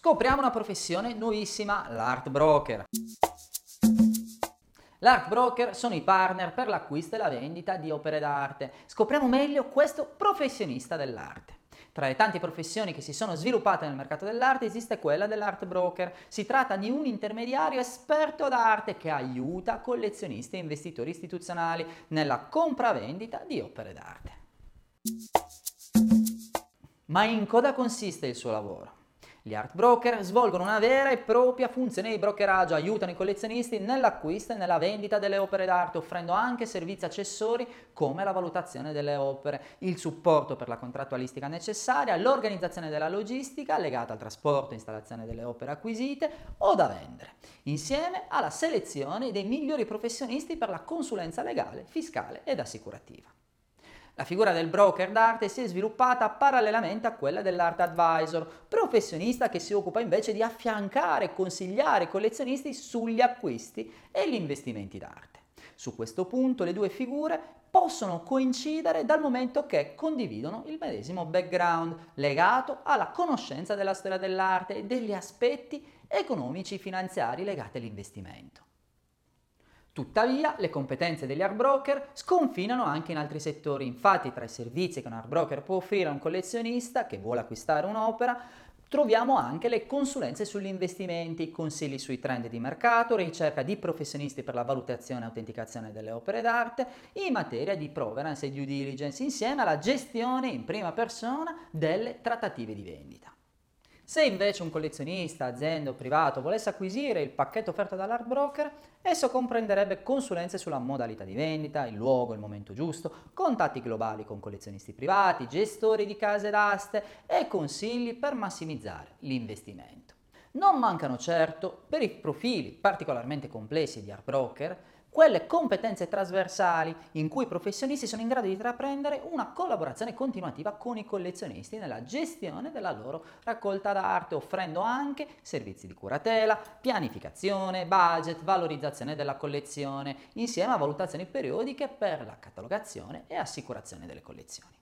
Scopriamo una professione nuovissima, l'art broker. L'art broker sono i partner per l'acquisto e la vendita di opere d'arte. Scopriamo meglio questo professionista dell'arte. Tra le tante professioni che si sono sviluppate nel mercato dell'arte esiste quella dell'art broker. Si tratta di un intermediario esperto d'arte che aiuta collezionisti e investitori istituzionali nella compravendita di opere d'arte. Ma in cosa consiste il suo lavoro? Gli art broker svolgono una vera e propria funzione di brokeraggio, aiutano i collezionisti nell'acquisto e nella vendita delle opere d'arte, offrendo anche servizi accessori come la valutazione delle opere, il supporto per la contrattualistica necessaria, l'organizzazione della logistica legata al trasporto e installazione delle opere acquisite o da vendere, insieme alla selezione dei migliori professionisti per la consulenza legale, fiscale ed assicurativa. La figura del broker d'arte si è sviluppata parallelamente a quella dell'art advisor, professionista che si occupa invece di affiancare e consigliare i collezionisti sugli acquisti e gli investimenti d'arte. Su questo punto le due figure possono coincidere dal momento che condividono il medesimo background legato alla conoscenza della storia dell'arte e degli aspetti economici e finanziari legati all'investimento. Tuttavia, le competenze degli art broker sconfinano anche in altri settori. Infatti, tra i servizi che un art broker può offrire a un collezionista che vuole acquistare un'opera, troviamo anche le consulenze sugli investimenti, consigli sui trend di mercato, ricerca di professionisti per la valutazione e autenticazione delle opere d'arte in materia di provenance e due diligence, insieme alla gestione in prima persona delle trattative di vendita. Se invece un collezionista, azienda o privato volesse acquisire il pacchetto offerto dall'art broker, esso comprenderebbe consulenze sulla modalità di vendita, il luogo, il momento giusto, contatti globali con collezionisti privati, gestori di case d'aste e consigli per massimizzare l'investimento. Non mancano certo, per i profili particolarmente complessi di art broker, quelle competenze trasversali in cui i professionisti sono in grado di intraprendere una collaborazione continuativa con i collezionisti nella gestione della loro raccolta d'arte, offrendo anche servizi di curatela, pianificazione, budget, valorizzazione della collezione, insieme a valutazioni periodiche per la catalogazione e assicurazione delle collezioni.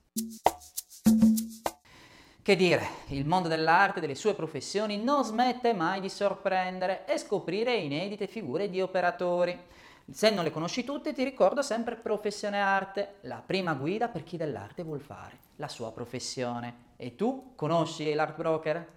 Che dire, il mondo dell'arte e delle sue professioni non smette mai di sorprendere e scoprire inedite figure di operatori. Se non le conosci tutte, ti ricordo sempre Professione Arte, la prima guida per chi dell'arte vuol fare la sua professione. E tu conosci l'art broker?